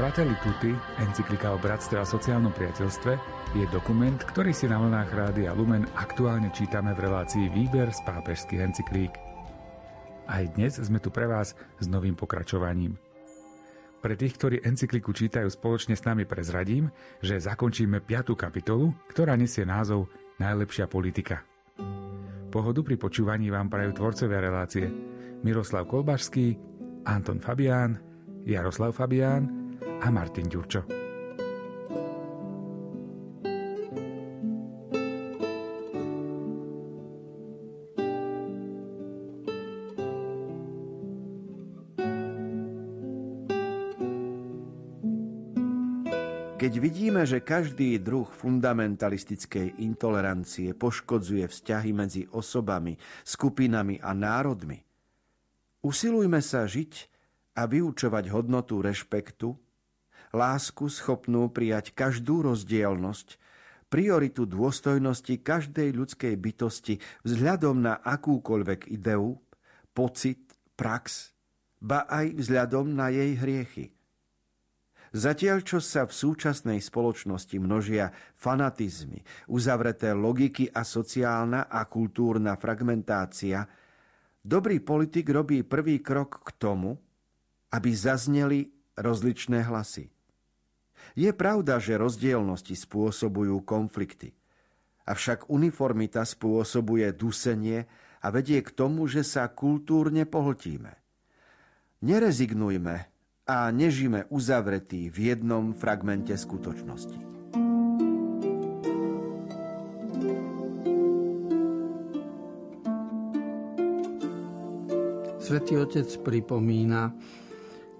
Fratelli Tutti, encyklika o bratstve a sociálnom priateľstve, je dokument, ktorý si na vlnách Rádia Lumen aktuálne čítame v relácii Výber z pápežských encyklík. Aj dnes sme tu pre vás s novým pokračovaním. Pre tých, ktorí encykliku čítajú spoločne s nami prezradím, že zakončíme piatú kapitolu, ktorá nesie názov Najlepšia politika. Pohodu pri počúvaní vám prajú tvorcovia relácie Miroslav Kolbašský, Anton Fabián, Jaroslav Fabián a Martin Ďurčo. Keď vidíme, že každý druh fundamentalistickej intolerancie poškodzuje vzťahy medzi osobami, skupinami a národmi, usilujme sa žiť a vyučovať hodnotu rešpektu, lásku schopnú prijať každú rozdielnosť, prioritu dôstojnosti každej ľudskej bytosti vzhľadom na akúkoľvek ideu, pocit, prax, ba aj vzhľadom na jej hriechy. Zatiaľ, čo sa v súčasnej spoločnosti množia fanatizmy, uzavreté logiky a sociálna a kultúrna fragmentácia, dobrý politik robí prvý krok k tomu, aby zazneli rozličné hlasy. Je pravda, že rozdielnosti spôsobujú konflikty. Avšak uniformita spôsobuje dusenie a vedie k tomu, že sa kultúrne pohltíme. Nerezignujme a nežime uzavretí v jednom fragmente skutočnosti. Svetý Otec pripomína,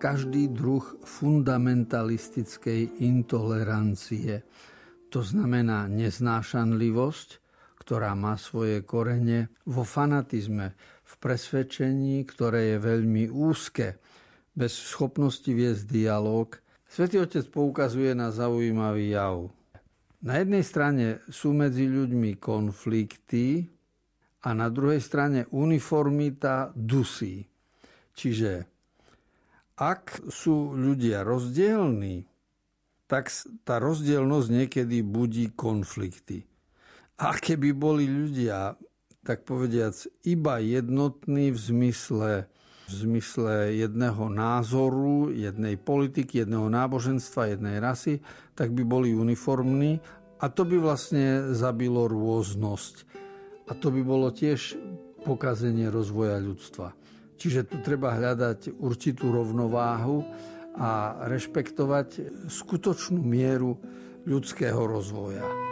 každý druh fundamentalistickej intolerancie. To znamená neznášanlivosť, ktorá má svoje korene vo fanatizme, v presvedčení, ktoré je veľmi úzke, bez schopnosti viesť dialog. Svetý Otec poukazuje na zaujímavý jav. Na jednej strane sú medzi ľuďmi konflikty a na druhej strane uniformita dusí. Čiže ak sú ľudia rozdielní, tak tá rozdielnosť niekedy budí konflikty. A keby boli ľudia, tak povediac, iba jednotní v zmysle, v zmysle jedného názoru, jednej politiky, jedného náboženstva, jednej rasy, tak by boli uniformní a to by vlastne zabilo rôznosť. A to by bolo tiež pokazenie rozvoja ľudstva. Čiže tu treba hľadať určitú rovnováhu a rešpektovať skutočnú mieru ľudského rozvoja.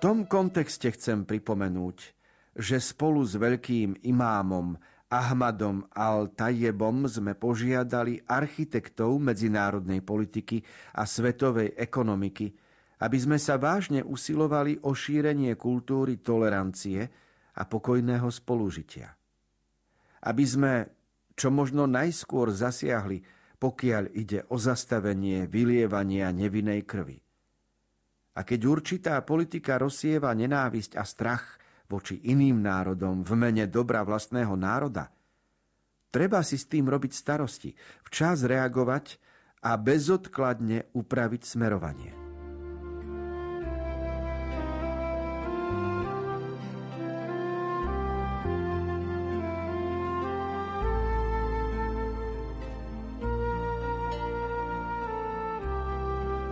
Tom kontexte chcem pripomenúť, že spolu s veľkým imámom Ahmadom al-Tajebom sme požiadali architektov medzinárodnej politiky a svetovej ekonomiky, aby sme sa vážne usilovali o šírenie kultúry tolerancie a pokojného spolužitia. Aby sme čo možno najskôr zasiahli, pokiaľ ide o zastavenie vylievania nevinnej krvi. A keď určitá politika rozsieva nenávisť a strach voči iným národom v mene dobra vlastného národa, treba si s tým robiť starosti, včas reagovať a bezodkladne upraviť smerovanie.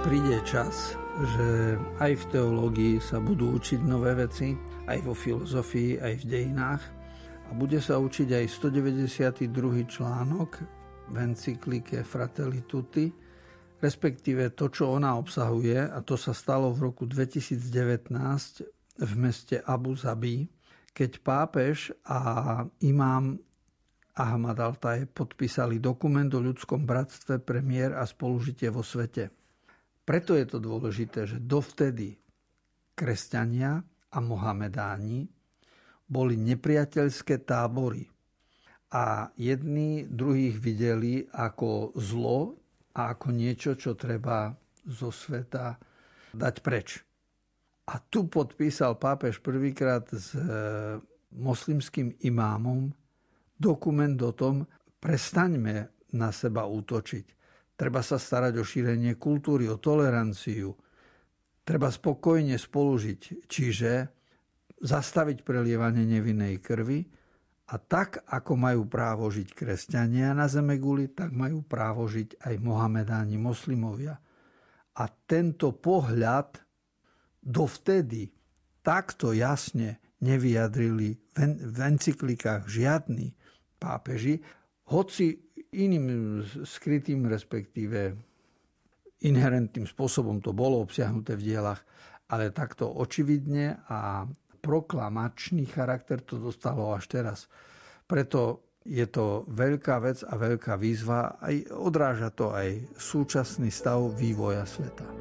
príde čas, že aj v teológii sa budú učiť nové veci, aj vo filozofii, aj v dejinách. A bude sa učiť aj 192. článok v encyklike Fratelli Tutti, respektíve to, čo ona obsahuje, a to sa stalo v roku 2019 v meste Abu Zabi, keď pápež a imám Ahmad Altaj podpísali dokument o ľudskom bratstve, premiér a spolužitie vo svete. Preto je to dôležité, že dovtedy kresťania a Mohamedáni boli nepriateľské tábory a jedni druhých videli ako zlo a ako niečo, čo treba zo sveta dať preč. A tu podpísal pápež prvýkrát s e, moslimským imámom dokument o tom, prestaňme na seba útočiť. Treba sa starať o šírenie kultúry, o toleranciu. Treba spokojne spolužiť, čiže zastaviť prelievanie nevinnej krvi a tak, ako majú právo žiť kresťania na zeme guli, tak majú právo žiť aj Mohamedáni, moslimovia. A tento pohľad dovtedy takto jasne nevyjadrili v encyklikách žiadni pápeži, hoci iným skrytým, respektíve inherentným spôsobom to bolo obsiahnuté v dielach, ale takto očividne a proklamačný charakter to dostalo až teraz. Preto je to veľká vec a veľká výzva, aj odráža to aj súčasný stav vývoja sveta.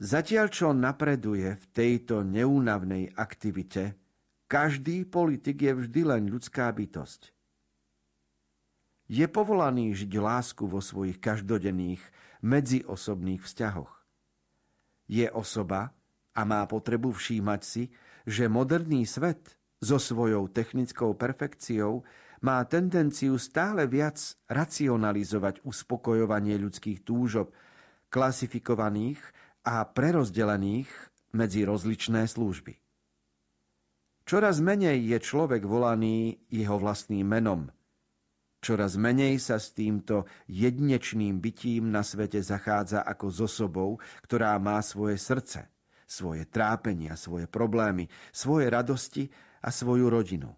Zatiaľ, čo napreduje v tejto neúnavnej aktivite, každý politik je vždy len ľudská bytosť. Je povolaný žiť lásku vo svojich každodenných, medziosobných vzťahoch. Je osoba a má potrebu všímať si, že moderný svet so svojou technickou perfekciou má tendenciu stále viac racionalizovať uspokojovanie ľudských túžob, klasifikovaných a prerozdelených medzi rozličné služby. Čoraz menej je človek volaný jeho vlastným menom. Čoraz menej sa s týmto jedinečným bytím na svete zachádza ako s osobou, ktorá má svoje srdce, svoje trápenia, svoje problémy, svoje radosti a svoju rodinu.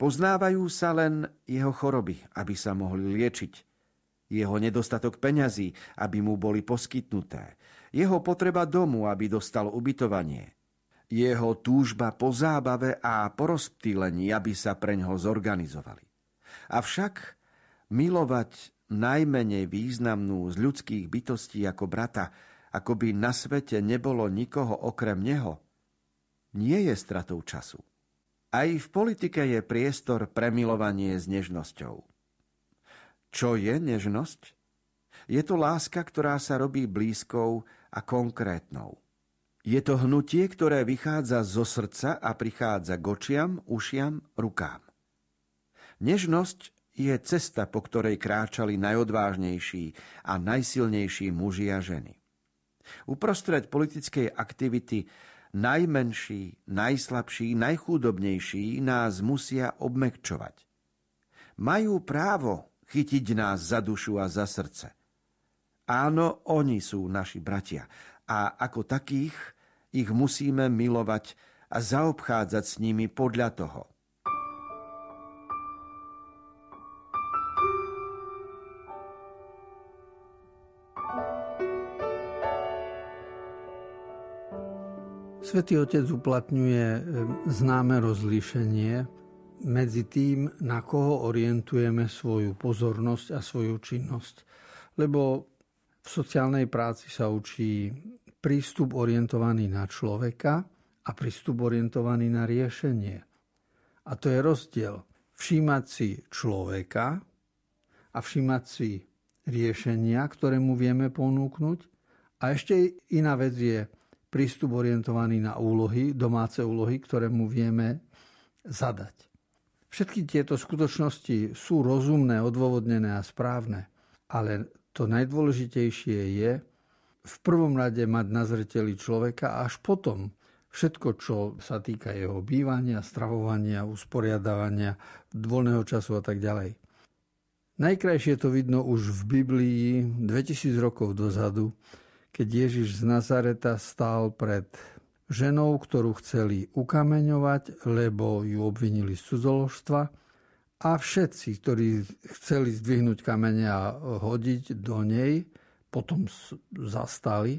Poznávajú sa len jeho choroby, aby sa mohli liečiť, jeho nedostatok peňazí, aby mu boli poskytnuté, jeho potreba domu, aby dostal ubytovanie, jeho túžba po zábave a porozptýlení, aby sa pre ňoho zorganizovali. Avšak milovať najmenej významnú z ľudských bytostí ako brata, ako by na svete nebolo nikoho okrem neho, nie je stratou času. Aj v politike je priestor pre milovanie s nežnosťou. Čo je nežnosť? Je to láska, ktorá sa robí blízkou a konkrétnou. Je to hnutie, ktoré vychádza zo srdca a prichádza k očiam, ušiam, rukám. Nežnosť je cesta, po ktorej kráčali najodvážnejší a najsilnejší muži a ženy. Uprostred politickej aktivity najmenší, najslabší, najchúdobnejší nás musia obmekčovať. Majú právo chytiť nás za dušu a za srdce. Áno, oni sú naši bratia a ako takých ich musíme milovať a zaobchádzať s nimi podľa toho. Svetý Otec uplatňuje e, známe rozlíšenie medzi tým, na koho orientujeme svoju pozornosť a svoju činnosť. Lebo v sociálnej práci sa učí prístup orientovaný na človeka a prístup orientovaný na riešenie. A to je rozdiel. Všímať si človeka a všímať si riešenia, ktoré mu vieme ponúknuť. A ešte iná vec je prístup orientovaný na úlohy, domáce úlohy, ktoré mu vieme zadať. Všetky tieto skutočnosti sú rozumné, odôvodnené a správne, ale to najdôležitejšie je, v prvom rade mať na zreteli človeka a až potom všetko, čo sa týka jeho bývania, stravovania, usporiadavania, voľného času a tak ďalej. Najkrajšie to vidno už v Biblii 2000 rokov dozadu, keď Ježiš z Nazareta stál pred ženou, ktorú chceli ukameňovať, lebo ju obvinili z cudzoložstva a všetci, ktorí chceli zdvihnúť kamene a hodiť do nej, potom zastali,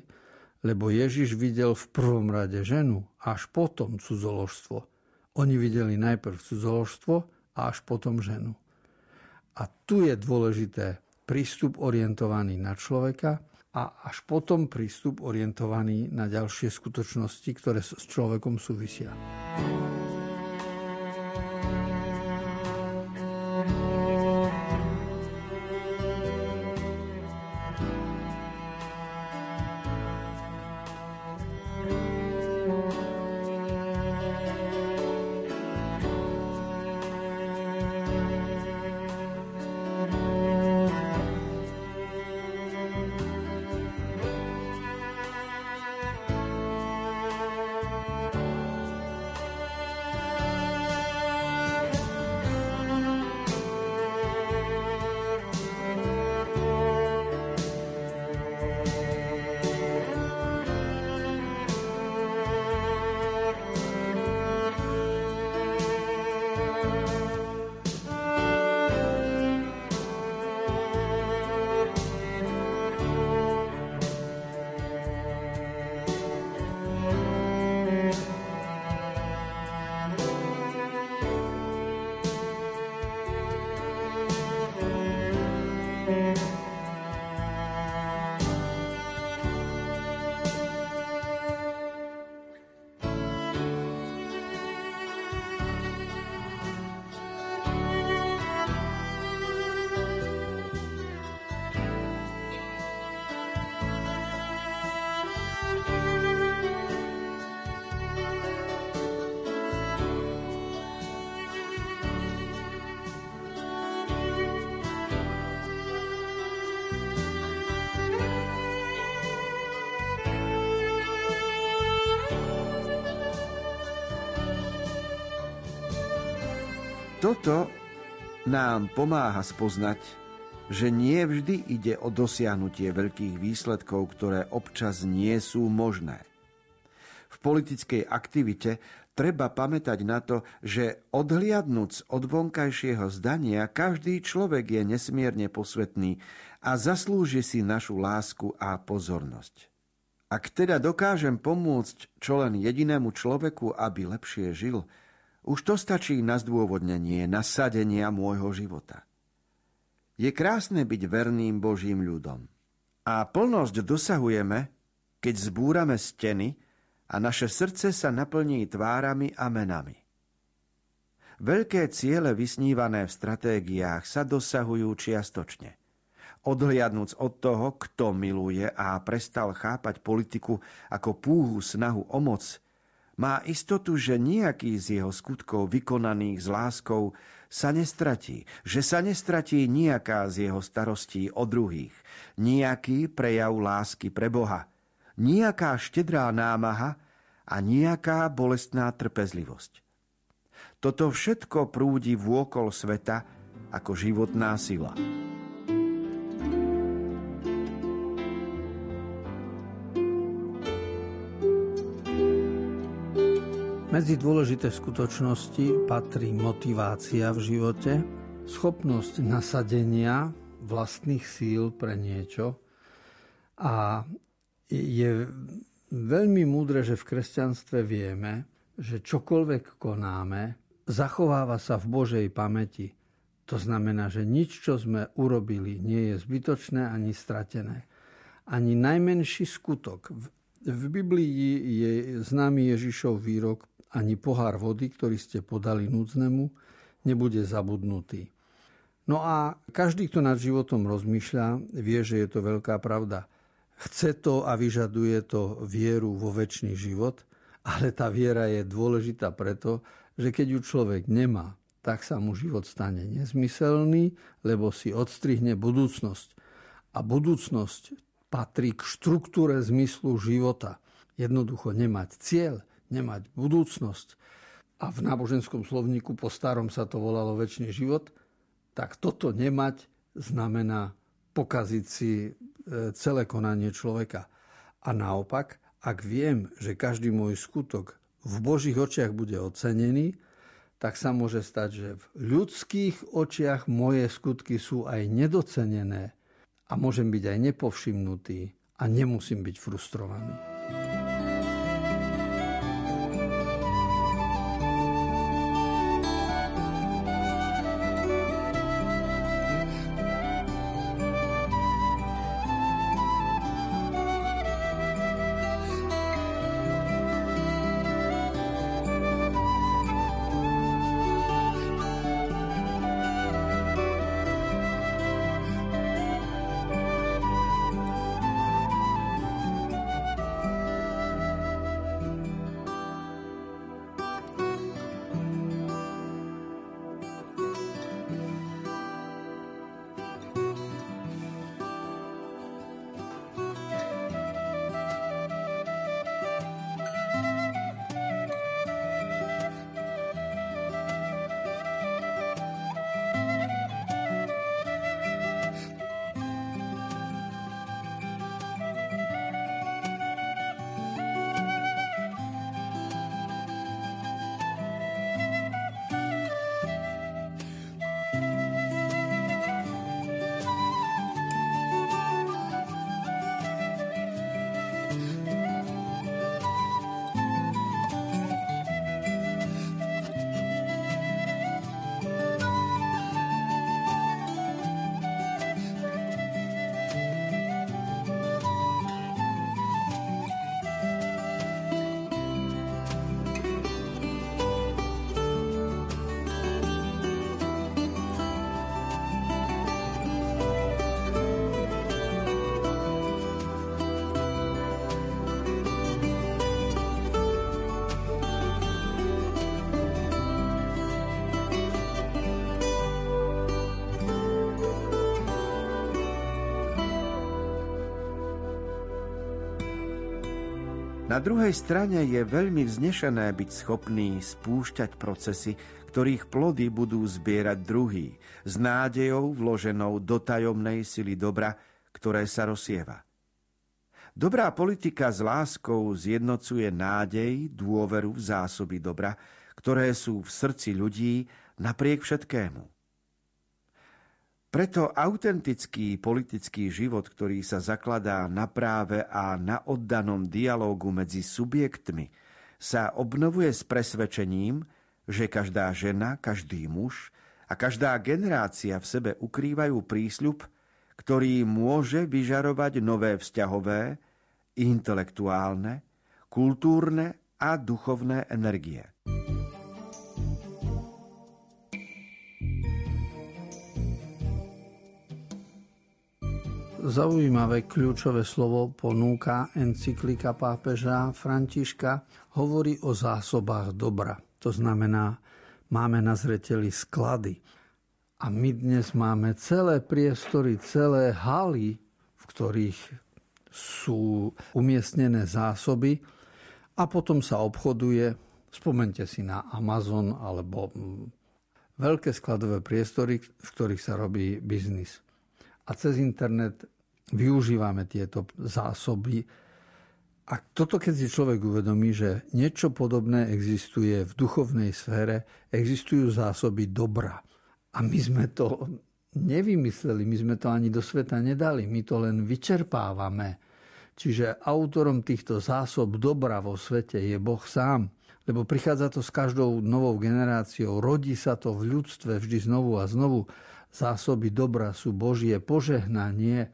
lebo Ježiš videl v prvom rade ženu, až potom cudzoložstvo. Oni videli najprv cudzoložstvo a až potom ženu. A tu je dôležité prístup orientovaný na človeka a až potom prístup orientovaný na ďalšie skutočnosti, ktoré s človekom súvisia. Toto nám pomáha spoznať, že nie vždy ide o dosiahnutie veľkých výsledkov, ktoré občas nie sú možné. V politickej aktivite treba pamätať na to, že odhliadnúc od vonkajšieho zdania, každý človek je nesmierne posvetný a zaslúži si našu lásku a pozornosť. Ak teda dokážem pomôcť čo len jedinému človeku, aby lepšie žil, už to stačí na zdôvodnenie nasadenia môjho života. Je krásne byť verným Božím ľudom. A plnosť dosahujeme, keď zbúrame steny, a naše srdce sa naplní tvárami a menami. Veľké ciele vysnívané v stratégiách sa dosahujú čiastočne. Odhliadnúc od toho, kto miluje a prestal chápať politiku ako púhu snahu o moc, má istotu, že nejaký z jeho skutkov vykonaných s láskou sa nestratí, že sa nestratí nejaká z jeho starostí o druhých, nejaký prejav lásky pre Boha – nejaká štedrá námaha a nejaká bolestná trpezlivosť. Toto všetko prúdi vôkol sveta ako životná sila. Medzi dôležité skutočnosti patrí motivácia v živote, schopnosť nasadenia vlastných síl pre niečo a je veľmi múdre, že v kresťanstve vieme, že čokoľvek konáme, zachováva sa v Božej pamäti. To znamená, že nič, čo sme urobili, nie je zbytočné ani stratené. Ani najmenší skutok. V Biblii je známy Ježišov výrok, ani pohár vody, ktorý ste podali núdznemu, nebude zabudnutý. No a každý, kto nad životom rozmýšľa, vie, že je to veľká pravda. Chce to a vyžaduje to vieru vo väčší život, ale tá viera je dôležitá preto, že keď ju človek nemá, tak sa mu život stane nezmyselný, lebo si odstrihne budúcnosť. A budúcnosť patrí k štruktúre zmyslu života. Jednoducho nemať cieľ, nemať budúcnosť. A v náboženskom slovníku po starom sa to volalo väčší život, tak toto nemať znamená pokaziť si E, celé konanie človeka. A naopak, ak viem, že každý môj skutok v Božích očiach bude ocenený, tak sa môže stať, že v ľudských očiach moje skutky sú aj nedocenené a môžem byť aj nepovšimnutý a nemusím byť frustrovaný. Na druhej strane je veľmi vznešené byť schopný spúšťať procesy, ktorých plody budú zbierať druhý, s nádejou vloženou do tajomnej sily dobra, ktoré sa rozsieva. Dobrá politika s láskou zjednocuje nádej, dôveru v zásoby dobra, ktoré sú v srdci ľudí napriek všetkému. Preto autentický politický život, ktorý sa zakladá na práve a na oddanom dialógu medzi subjektmi, sa obnovuje s presvedčením, že každá žena, každý muž a každá generácia v sebe ukrývajú prísľub, ktorý môže vyžarovať nové vzťahové, intelektuálne, kultúrne a duchovné energie. Zaujímavé kľúčové slovo ponúka encyklika pápeža Františka, hovorí o zásobách dobra. To znamená, máme na zreteli sklady. A my dnes máme celé priestory, celé haly, v ktorých sú umiestnené zásoby a potom sa obchoduje. Spomente si na Amazon alebo veľké skladové priestory, v ktorých sa robí biznis a cez internet využívame tieto zásoby. A toto, keď si človek uvedomí, že niečo podobné existuje v duchovnej sfére, existujú zásoby dobra. A my sme to nevymysleli, my sme to ani do sveta nedali, my to len vyčerpávame. Čiže autorom týchto zásob dobra vo svete je Boh sám. Lebo prichádza to s každou novou generáciou, rodí sa to v ľudstve vždy znovu a znovu zásoby dobra sú Božie požehnanie.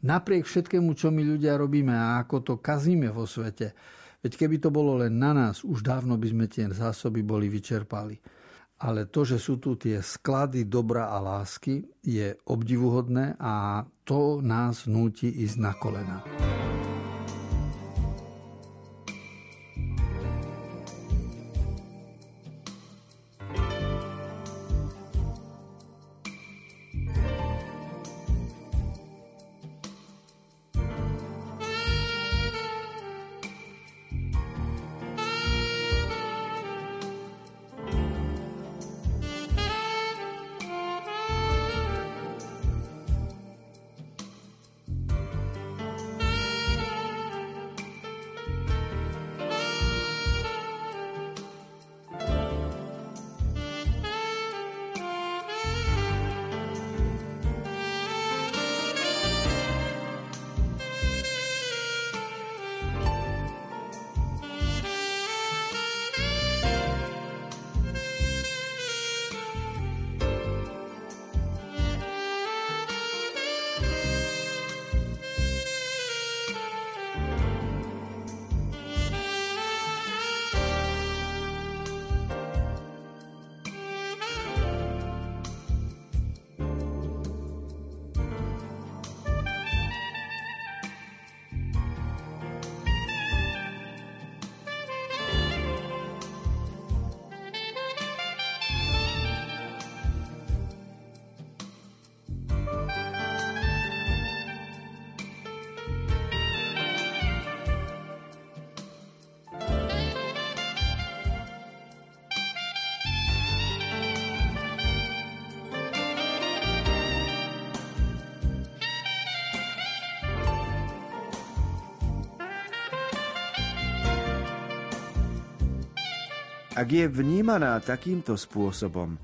Napriek všetkému, čo my ľudia robíme a ako to kazíme vo svete, veď keby to bolo len na nás, už dávno by sme tie zásoby boli vyčerpali. Ale to, že sú tu tie sklady dobra a lásky, je obdivuhodné a to nás núti ísť na kolena. Ak je vnímaná takýmto spôsobom,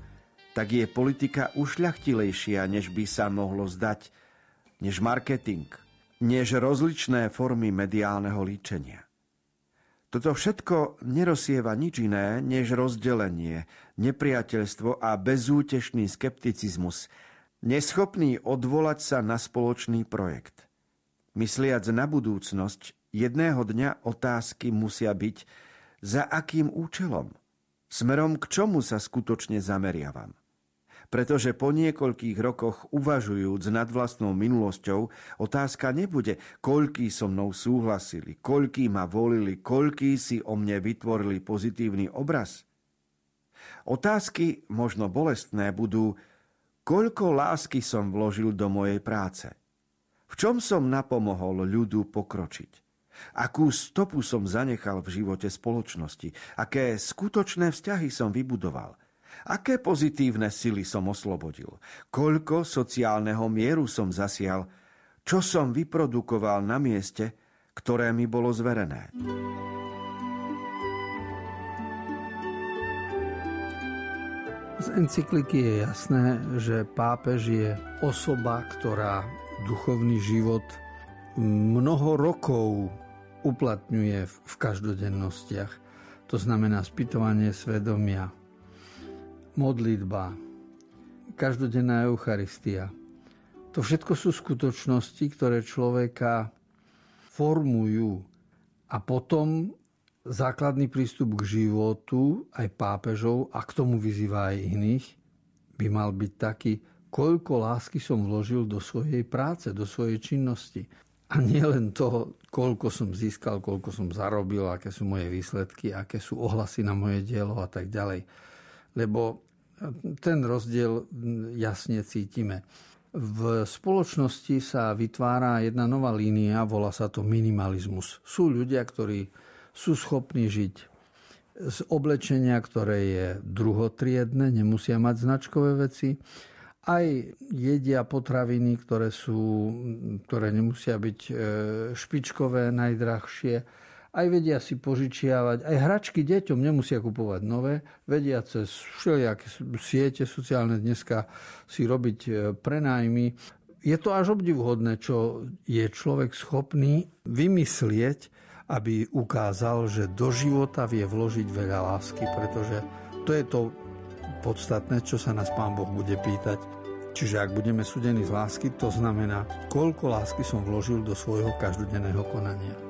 tak je politika ušľachtilejšia, než by sa mohlo zdať, než marketing, než rozličné formy mediálneho líčenia. Toto všetko nerozsieva nič iné, než rozdelenie, nepriateľstvo a bezútešný skepticizmus, neschopný odvolať sa na spoločný projekt. Mysliac na budúcnosť, jedného dňa otázky musia byť, za akým účelom – Smerom k čomu sa skutočne zameriavam? Pretože po niekoľkých rokoch uvažujúc nad vlastnou minulosťou, otázka nebude, koľký so mnou súhlasili, koľký ma volili, koľký si o mne vytvorili pozitívny obraz. Otázky, možno bolestné, budú, koľko lásky som vložil do mojej práce. V čom som napomohol ľudu pokročiť? Akú stopu som zanechal v živote spoločnosti, aké skutočné vzťahy som vybudoval, Aké pozitívne sily som oslobodil? Koľko sociálneho mieru som zasial? Čo som vyprodukoval na mieste, ktoré mi bolo zverené? Z encykliky je jasné, že pápež je osoba, ktorá duchovný život mnoho rokov uplatňuje v každodennostiach. To znamená spytovanie svedomia, modlitba, každodenná Eucharistia. To všetko sú skutočnosti, ktoré človeka formujú a potom základný prístup k životu aj pápežov a k tomu vyzýva aj iných by mal byť taký, koľko lásky som vložil do svojej práce, do svojej činnosti. A nie len to, koľko som získal, koľko som zarobil, aké sú moje výsledky, aké sú ohlasy na moje dielo a tak ďalej. Lebo ten rozdiel jasne cítime. V spoločnosti sa vytvára jedna nová línia, volá sa to minimalizmus. Sú ľudia, ktorí sú schopní žiť z oblečenia, ktoré je druhotriedne, nemusia mať značkové veci, aj jedia potraviny, ktoré, sú, ktoré nemusia byť e, špičkové, najdrahšie, aj vedia si požičiavať, aj hračky deťom nemusia kupovať nové, vedia cez všelijaké siete sociálne dneska si robiť e, prenájmy. Je to až obdivuhodné, čo je človek schopný vymyslieť, aby ukázal, že do života vie vložiť veľa lásky, pretože to je to podstatné, čo sa nás Pán Boh bude pýtať Čiže ak budeme súdení z lásky, to znamená, koľko lásky som vložil do svojho každodenného konania.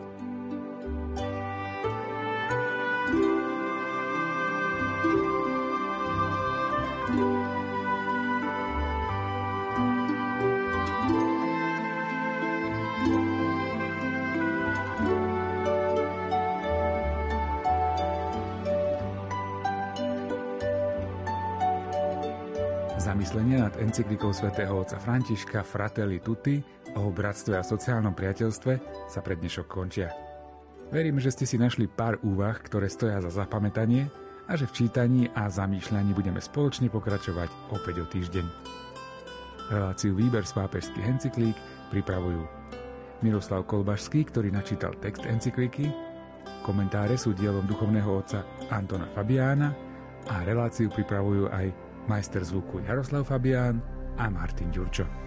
Zamyslenie nad encyklikou svätého otca Františka Fratelli Tutti o bratstve a sociálnom priateľstve sa pred dnešok končia. Verím, že ste si našli pár úvah, ktoré stoja za zapamätanie a že v čítaní a zamýšľaní budeme spoločne pokračovať opäť o týždeň. Reláciu Výber z pápežských encyklík pripravujú Miroslav Kolbašský, ktorý načítal text encykliky, komentáre sú dielom duchovného otca Antona Fabiána a reláciu pripravujú aj majster zvuku Jaroslav Fabián a Martin Ďurčo.